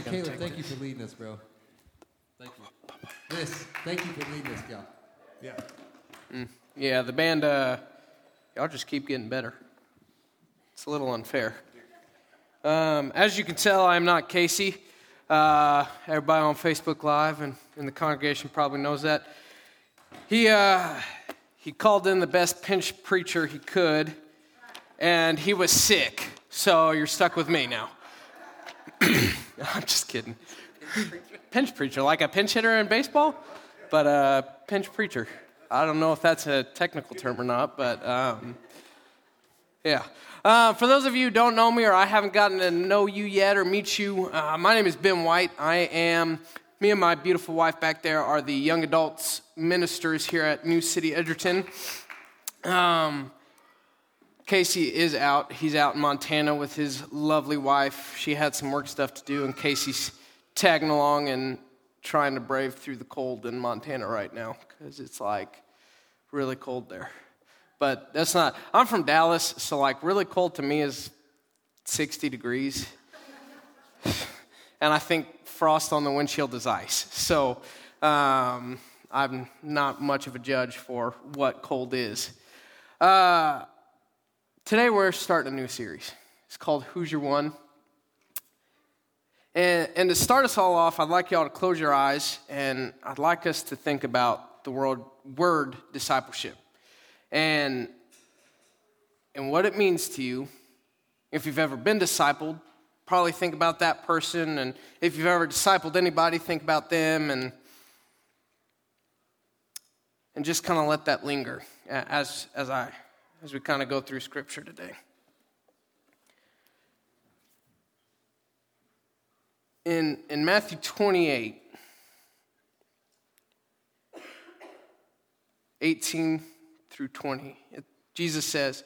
actually going to Caleb, take thank you for leading us, bro. Thank you. This, thank you for leading us, gal. Yeah. Yeah, the band, uh, y'all just keep getting better. It's a little unfair. Um, as you can tell, I'm not Casey. Uh, everybody on Facebook Live and in the congregation probably knows that. He, uh, he called in the best pinch preacher he could, and he was sick. So you're stuck with me now. I'm just kidding. pinch preacher, like a pinch hitter in baseball, but uh, pinch preacher. I don't know if that's a technical term or not, but um, yeah. Uh, for those of you who don't know me or I haven't gotten to know you yet or meet you, uh, my name is Ben White. I am, me and my beautiful wife back there are the young adults ministers here at New City Edgerton. Um, Casey is out. He's out in Montana with his lovely wife. She had some work stuff to do, and Casey's tagging along and trying to brave through the cold in Montana right now because it's like really cold there. But that's not, I'm from Dallas, so like really cold to me is 60 degrees. and I think frost on the windshield is ice. So um, I'm not much of a judge for what cold is. Uh, today we're starting a new series. It's called Who's Your One? And, and to start us all off, I'd like y'all to close your eyes and I'd like us to think about the word, word discipleship and, and what it means to you. If you've ever been discipled, probably think about that person. And if you've ever discipled anybody, think about them and, and just kind of let that linger as, as, I, as we kind of go through Scripture today. in, in Matthew 28, 18 through 20, it, Jesus says,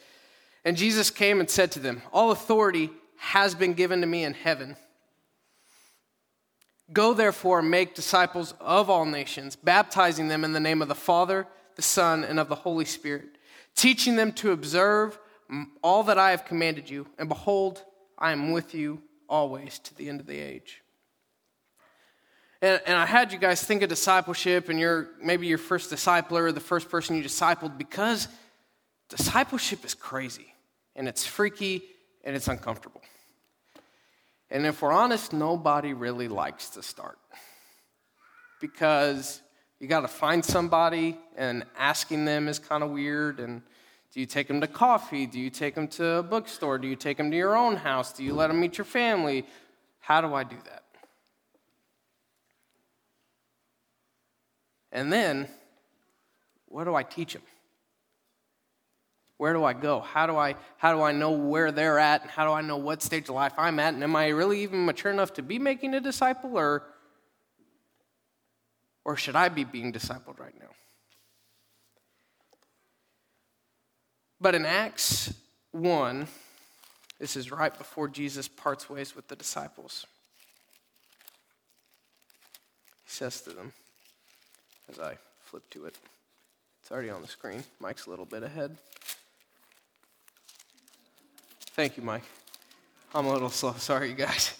And Jesus came and said to them, All authority has been given to me in heaven. Go therefore and make disciples of all nations, baptizing them in the name of the Father, the Son, and of the Holy Spirit, teaching them to observe all that I have commanded you. And behold, I am with you always to the end of the age. And, and I had you guys think of discipleship and you're maybe your first discipler or the first person you discipled because discipleship is crazy and it's freaky and it's uncomfortable. And if we're honest, nobody really likes to start because you got to find somebody and asking them is kind of weird. And do you take them to coffee? Do you take them to a bookstore? Do you take them to your own house? Do you let them meet your family? How do I do that? And then, what do I teach them? Where do I go? How do I, how do I know where they're at? And how do I know what stage of life I'm at? And am I really even mature enough to be making a disciple? Or, or should I be being discipled right now? But in Acts 1, this is right before Jesus parts ways with the disciples. He says to them, as I flip to it. It's already on the screen. Mike's a little bit ahead. Thank you, Mike. I'm a little slow. Sorry, you guys.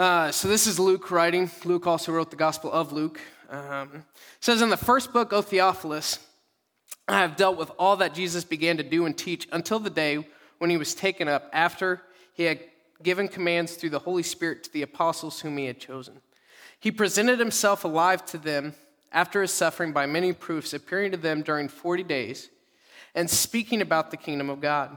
Uh, so this is Luke writing. Luke also wrote the Gospel of Luke. Um, says in the first book, O Theophilus, I have dealt with all that Jesus began to do and teach until the day when he was taken up after he had given commands through the Holy Spirit to the apostles whom he had chosen. He presented himself alive to them after his suffering by many proofs, appearing to them during 40 days and speaking about the kingdom of God.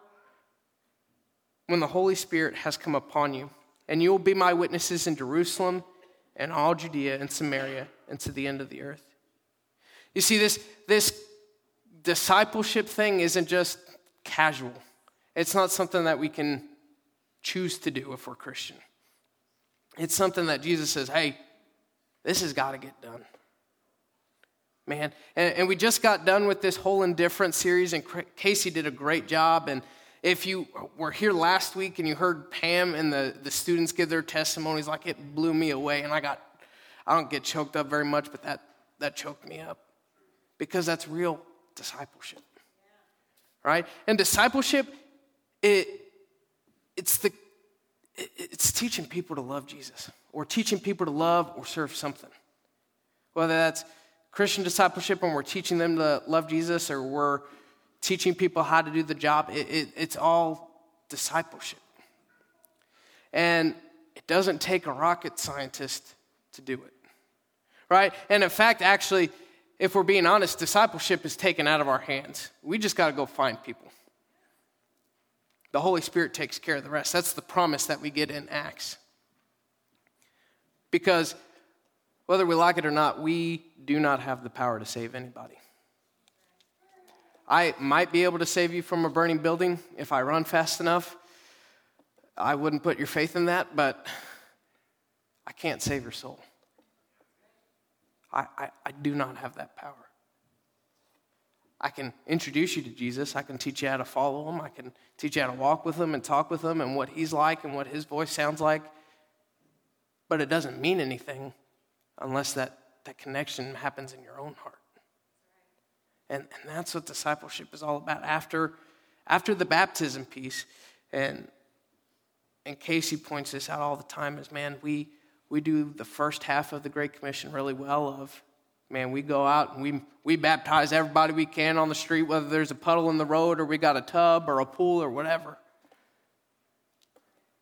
when the Holy Spirit has come upon you, and you will be my witnesses in Jerusalem and all Judea and Samaria and to the end of the earth. You see, this, this discipleship thing isn't just casual, it's not something that we can choose to do if we're Christian. it's something that Jesus says, hey, this has got to get done. Man, and, and, we just got done with this whole indifference series, and Casey did a great job. And if you were here last week and you heard Pam and the, the students give their testimonies, like it blew me away. And I got, I don't get choked up very much, but that, that choked me up because that's real discipleship, right? And discipleship, it, it's the it's teaching people to love Jesus or teaching people to love or serve something. Whether that's Christian discipleship and we're teaching them to love Jesus or we're teaching people how to do the job, it, it, it's all discipleship. And it doesn't take a rocket scientist to do it, right? And in fact, actually, if we're being honest, discipleship is taken out of our hands. We just got to go find people. The Holy Spirit takes care of the rest. That's the promise that we get in Acts. Because whether we like it or not, we do not have the power to save anybody. I might be able to save you from a burning building if I run fast enough. I wouldn't put your faith in that, but I can't save your soul. I, I, I do not have that power. I can introduce you to Jesus. I can teach you how to follow him. I can teach you how to walk with him and talk with him and what he's like and what his voice sounds like. But it doesn't mean anything unless that, that connection happens in your own heart. And, and that's what discipleship is all about. After, after the baptism piece, and, and Casey points this out all the time, is man, we, we do the first half of the Great Commission really well of man, we go out and we, we baptize everybody we can on the street, whether there's a puddle in the road or we got a tub or a pool or whatever.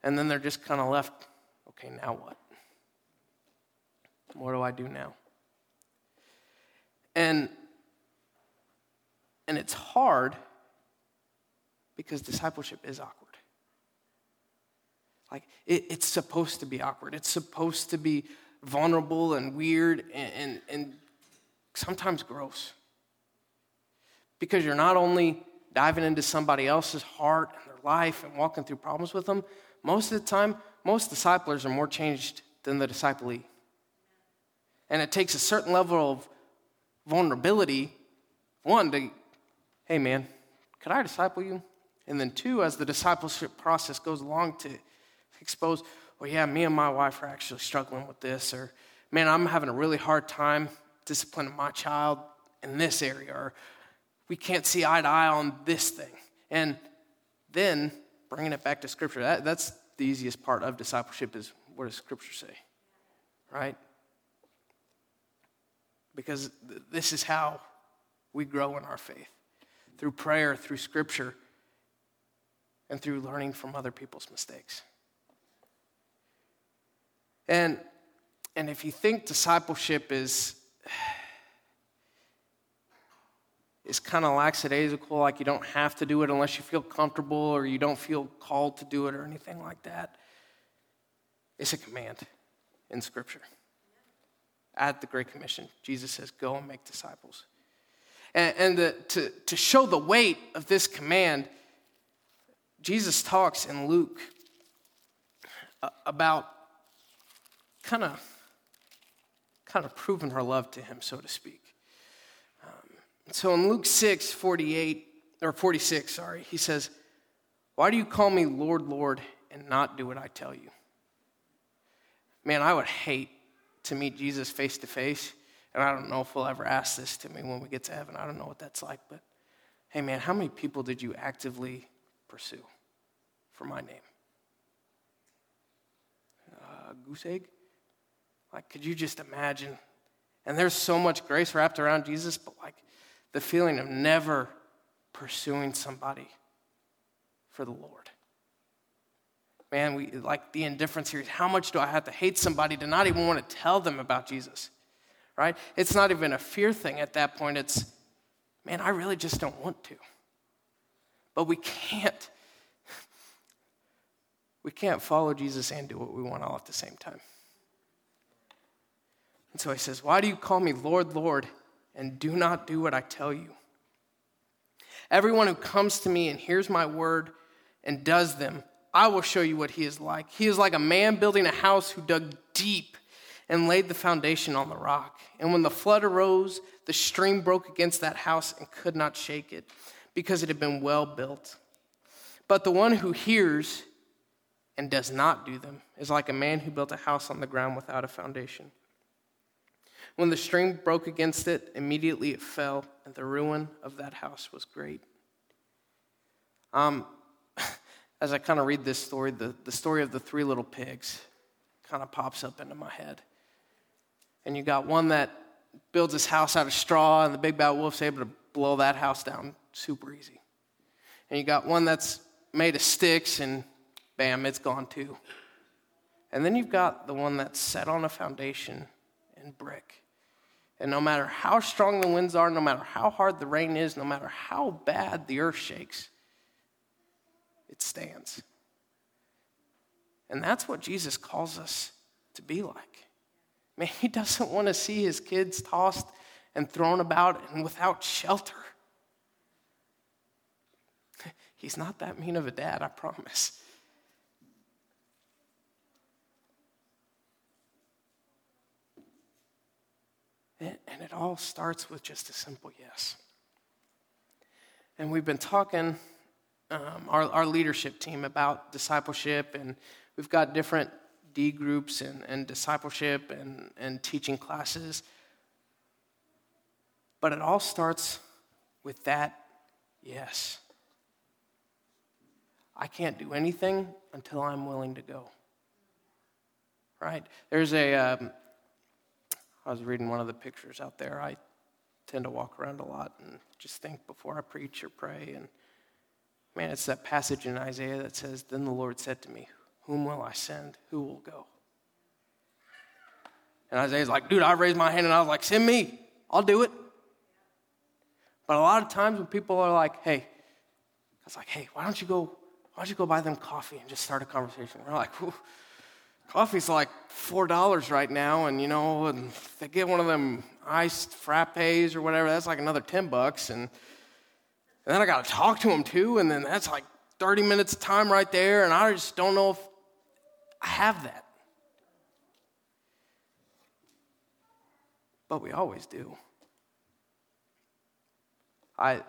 And then they're just kind of left, okay, now what? What do I do now? And, and it's hard because discipleship is awkward. Like, it, it's supposed to be awkward. It's supposed to be vulnerable and weird and, and, and sometimes gross. Because you're not only diving into somebody else's heart and their life and walking through problems with them, most of the time, most disciplers are more changed than the disciplee. And it takes a certain level of vulnerability, one, to, hey man, could I disciple you? And then two, as the discipleship process goes along, to expose, well, yeah, me and my wife are actually struggling with this, or man, I'm having a really hard time disciplining my child in this area, or we can't see eye to eye on this thing. And then bringing it back to Scripture. That, that's the easiest part of discipleship is what does Scripture say? Right? Because th- this is how we grow in our faith through prayer, through Scripture, and through learning from other people's mistakes. And, and if you think discipleship is is kind of lackadaisical, like you don't have to do it unless you feel comfortable or you don't feel called to do it or anything like that. It's a command in Scripture. At the Great Commission, Jesus says, Go and make disciples. And, and the, to, to show the weight of this command, Jesus talks in Luke about kind of kind of proving her love to him, so to speak. Um, so in Luke 6, 48, or 46, sorry, he says, Why do you call me Lord, Lord, and not do what I tell you? Man, I would hate to meet Jesus face to face. And I don't know if he'll ever ask this to me when we get to heaven. I don't know what that's like. But hey, man, how many people did you actively pursue for my name? Uh, goose egg? Like, could you just imagine? And there's so much grace wrapped around Jesus, but like the feeling of never pursuing somebody for the Lord. Man, we like the indifference here. How much do I have to hate somebody to not even want to tell them about Jesus? Right? It's not even a fear thing at that point. It's, man, I really just don't want to. But we can't. We can't follow Jesus and do what we want all at the same time. And so he says, Why do you call me Lord, Lord, and do not do what I tell you? Everyone who comes to me and hears my word and does them, I will show you what he is like. He is like a man building a house who dug deep and laid the foundation on the rock. And when the flood arose, the stream broke against that house and could not shake it because it had been well built. But the one who hears and does not do them is like a man who built a house on the ground without a foundation. When the stream broke against it, immediately it fell, and the ruin of that house was great. Um, as I kind of read this story, the, the story of the three little pigs kind of pops up into my head. And you got one that builds his house out of straw, and the big bad wolf's able to blow that house down super easy. And you got one that's made of sticks, and bam, it's gone too. And then you've got the one that's set on a foundation in brick. And no matter how strong the winds are, no matter how hard the rain is, no matter how bad the earth shakes, it stands. And that's what Jesus calls us to be like. Man, he doesn't want to see his kids tossed and thrown about and without shelter. He's not that mean of a dad, I promise. And it all starts with just a simple yes. And we've been talking um, our, our leadership team about discipleship, and we've got different Groups and, and discipleship and, and teaching classes. But it all starts with that yes. I can't do anything until I'm willing to go. Right? There's a. Um, I was reading one of the pictures out there. I tend to walk around a lot and just think before I preach or pray. And Man, it's that passage in Isaiah that says, Then the Lord said to me, Whom will I send? Who will go? And Isaiah's like, Dude, I raised my hand and I was like, Send me. I'll do it. But a lot of times when people are like, Hey, I was like, Hey, why don't you go? Why don't you go buy them coffee and just start a conversation? We're like, coffee's like four dollars right now, and you know, and they get one of them iced frappes or whatever, that's like another ten bucks, and and then I got to talk to them too, and then that's like 30 minutes of time right there, and I just don't know if I have that. But we always do. I,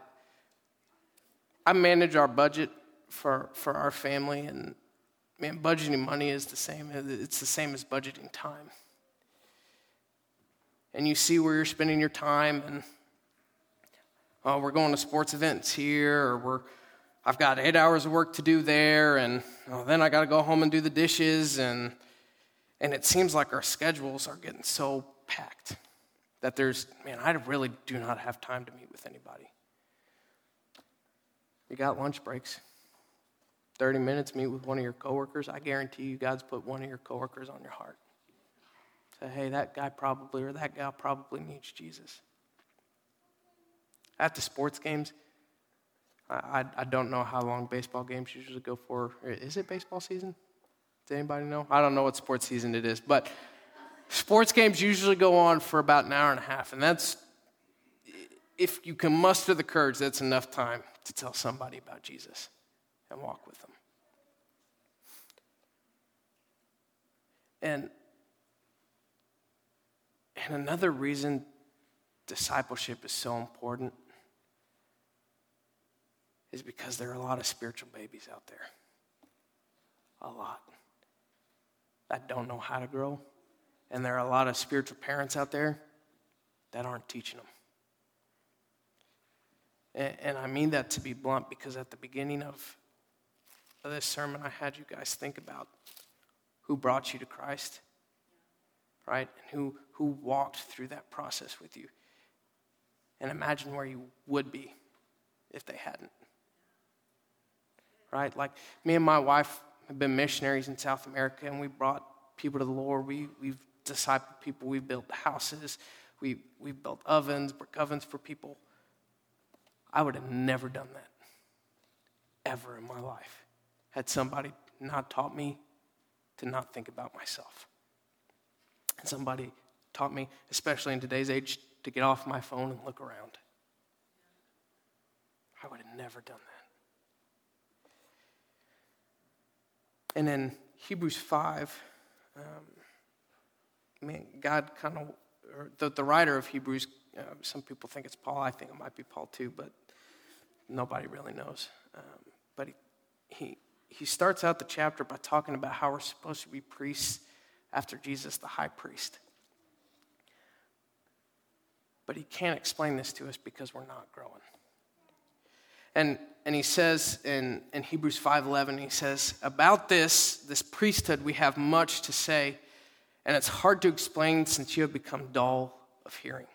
I manage our budget for, for our family, and man, budgeting money is the same. It's the same as budgeting time. And you see where you're spending your time, and oh, we're going to sports events here, or we're, I've got eight hours of work to do there, and oh, then I got to go home and do the dishes, and and it seems like our schedules are getting so packed that there's, man, I really do not have time to meet with anybody. You got lunch breaks. 30 minutes, meet with one of your coworkers. I guarantee you, God's put one of your coworkers on your heart. Say, hey, that guy probably or that gal probably needs Jesus at the sports games, I, I, don't know how long baseball games usually go for. Is it baseball season? Does anybody know? I don't know what sports season it is, but sports games usually go on for about an hour and a half, and that's if you can muster the courage, that's enough time to tell somebody about Jesus and walk with them. And and another reason discipleship is so important is because there are a lot of spiritual babies out there. A lot. That don't know how to grow. And there are a lot of spiritual parents out there that aren't teaching them. And, and I mean that to be blunt because at the beginning of, of this sermon, I had you guys think about who brought you to Christ, right? And who, who walked through that process with you. And imagine where you would be if they hadn't right? Like me and my wife have been missionaries in South America, and we brought people to the Lord. We, we've discipled people. We've built houses. We, we've built ovens, brick ovens for people. I would have never done that ever in my life had somebody not taught me to not think about myself. And somebody taught me, especially in today's age, to get off my phone and look around. I would have never done that. And in Hebrews 5, um, man, God kind of, the, the writer of Hebrews, uh, some people think it's Paul. I think it might be Paul too, but nobody really knows. Um, but he, he, he starts out the chapter by talking about how we're supposed to be priests after Jesus, the high priest. But he can't explain this to us because we're not growing. And, and he says in, in Hebrews 5.11, he says, about this, this priesthood, we have much to say, and it's hard to explain since you have become dull of hearing.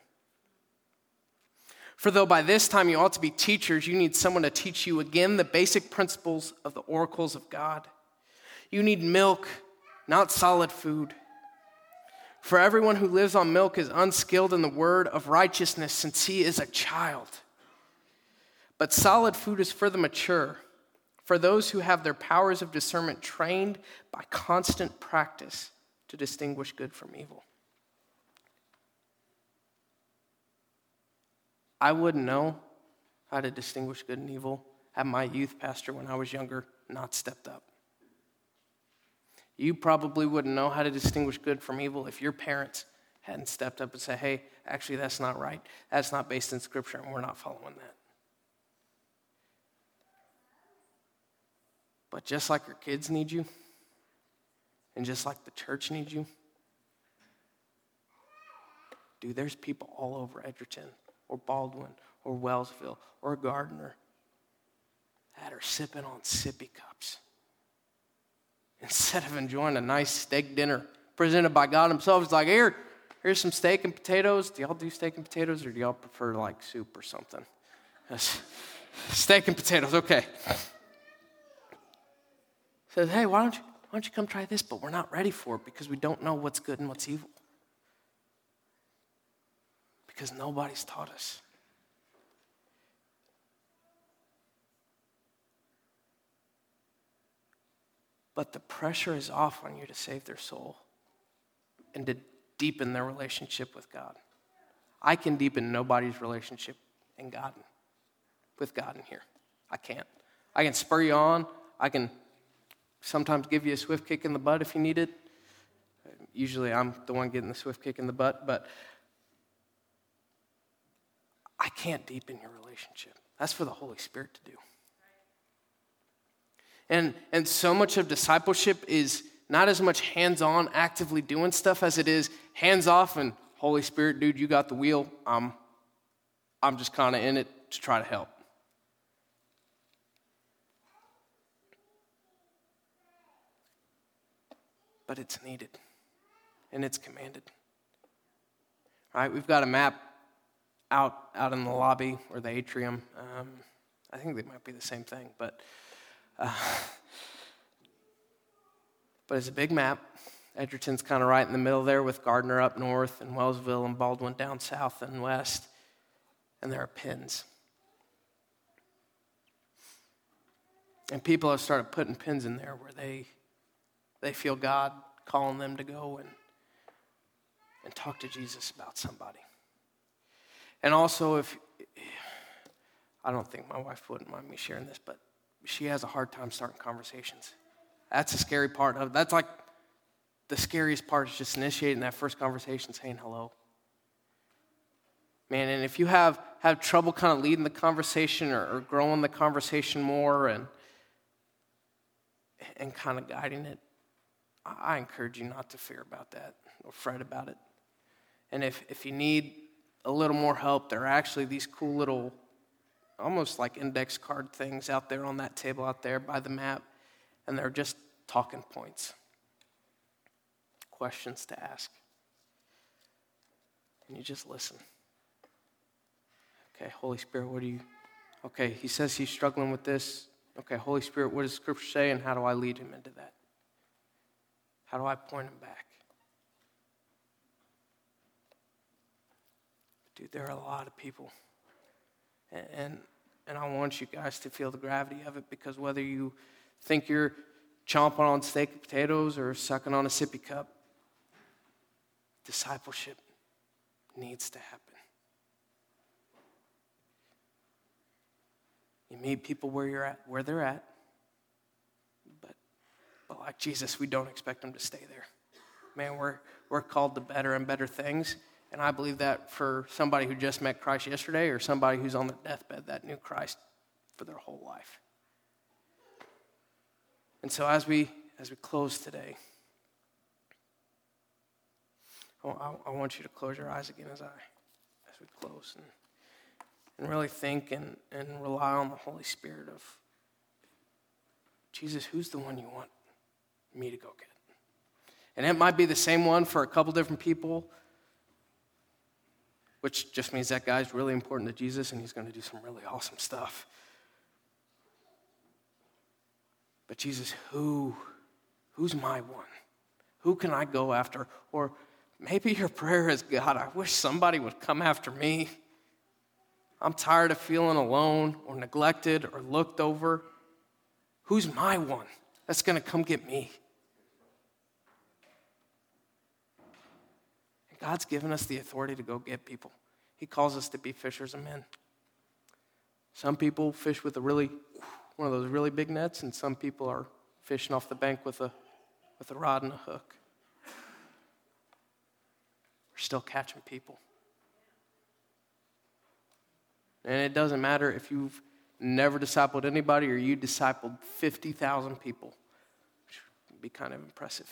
For though by this time you ought to be teachers, you need someone to teach you again the basic principles of the oracles of God. You need milk, not solid food. For everyone who lives on milk is unskilled in the word of righteousness since he is a child. But solid food is for the mature, for those who have their powers of discernment trained by constant practice to distinguish good from evil. I wouldn't know how to distinguish good and evil had my youth pastor when I was younger not stepped up. You probably wouldn't know how to distinguish good from evil if your parents hadn't stepped up and said, hey, actually, that's not right. That's not based in Scripture, and we're not following that. But just like your kids need you, and just like the church needs you, dude, there's people all over Edgerton or Baldwin or Wellsville or Gardner that are sipping on sippy cups instead of enjoying a nice steak dinner presented by God Himself. It's like, here, here's some steak and potatoes. Do y'all do steak and potatoes or do y'all prefer like soup or something? steak and potatoes, okay says, hey, why don't, you, why don't you come try this? But we're not ready for it because we don't know what's good and what's evil. Because nobody's taught us. But the pressure is off on you to save their soul and to deepen their relationship with God. I can deepen nobody's relationship in God, with God in here. I can't. I can spur you on. I can sometimes give you a swift kick in the butt if you need it. Usually I'm the one getting the swift kick in the butt, but I can't deepen your relationship. That's for the Holy Spirit to do. And, and so much of discipleship is not as much hands on, actively doing stuff, as it is hands off and Holy Spirit, dude, you got the wheel. I'm, I'm just kind of in it to try to help. But it's needed and it's commanded. All right, we've got a map out out in the lobby or the atrium. Um, I think they might be the same thing, but uh, but it's a big map. Edgerton's kind of right in the middle there, with Gardner up north and Wellsville and Baldwin down south and west, and there are pins. And people have started putting pins in there where they they feel God calling them to go and, and talk to Jesus about somebody. And also, if I don't think my wife wouldn't mind me sharing this, but she has a hard time starting conversations. That's the scary part of that's like the scariest part is just initiating that first conversation, saying hello. Man, and if you have have trouble kind of leading the conversation or, or growing the conversation more and and kind of guiding it, I encourage you not to fear about that or fret about it. And if, if you need a little more help, there are actually these cool little, almost like index card things out there on that table out there by the map, and they're just talking points, questions to ask. And you just listen. Okay, Holy Spirit, what do you. Okay, he says he's struggling with this. Okay, Holy Spirit, what does Scripture say, and how do I lead him into that? How do I point them back? Dude, there are a lot of people. And, and, and I want you guys to feel the gravity of it because whether you think you're chomping on steak and potatoes or sucking on a sippy cup, discipleship needs to happen. You meet people where you're at, where they're at, but But like Jesus, we don't expect them to stay there. Man, we're, we're called to better and better things. And I believe that for somebody who just met Christ yesterday or somebody who's on their deathbed that knew Christ for their whole life. And so as we as we close today, I, I want you to close your eyes again as I as we close and, and really think and, and rely on the Holy Spirit of Jesus, who's the one you want me to go get? And it might be the same one for a couple different people, which just means that guy's really important to Jesus and he's going to do some really awesome stuff. But Jesus, who, who's my one? Who can I go after? Or maybe your prayer is God, I wish somebody would come after me. I'm tired of feeling alone or neglected or looked over. Who's my one that's going to come get me? God's given us the authority to go get people. He calls us to be fishers of men. Some people fish with a really one of those really big nets, and some people are fishing off the bank with a, with a rod and a hook. We're still catching people. And it doesn't matter if you've never discipled anybody or you discipled 50,000 people, which would be kind of impressive.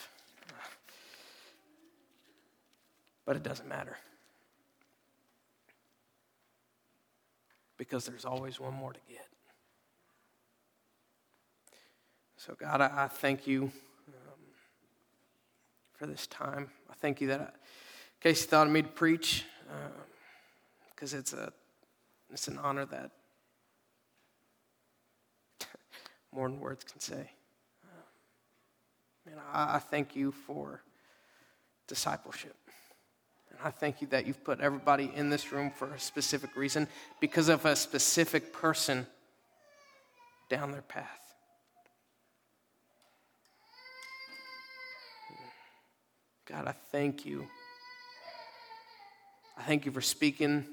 But it doesn't matter. Because there's always one more to get. So, God, I, I thank you um, for this time. I thank you that I, Casey thought of me to preach because um, it's, a, it's an honor that more than words can say. and I, I thank you for discipleship. I thank you that you've put everybody in this room for a specific reason because of a specific person down their path. God, I thank you. I thank you for speaking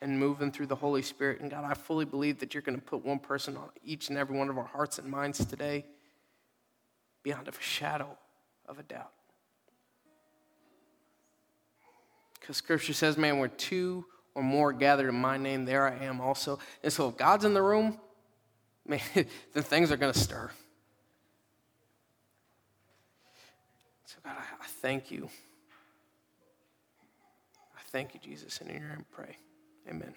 and moving through the Holy Spirit. And God, I fully believe that you're going to put one person on each and every one of our hearts and minds today beyond a shadow of a doubt. Because Scripture says, man, where two or more gathered in my name, there I am also. And so if God's in the room, man, then things are going to stir. So, God, I, I thank you. I thank you, Jesus, and in your name pray. Amen.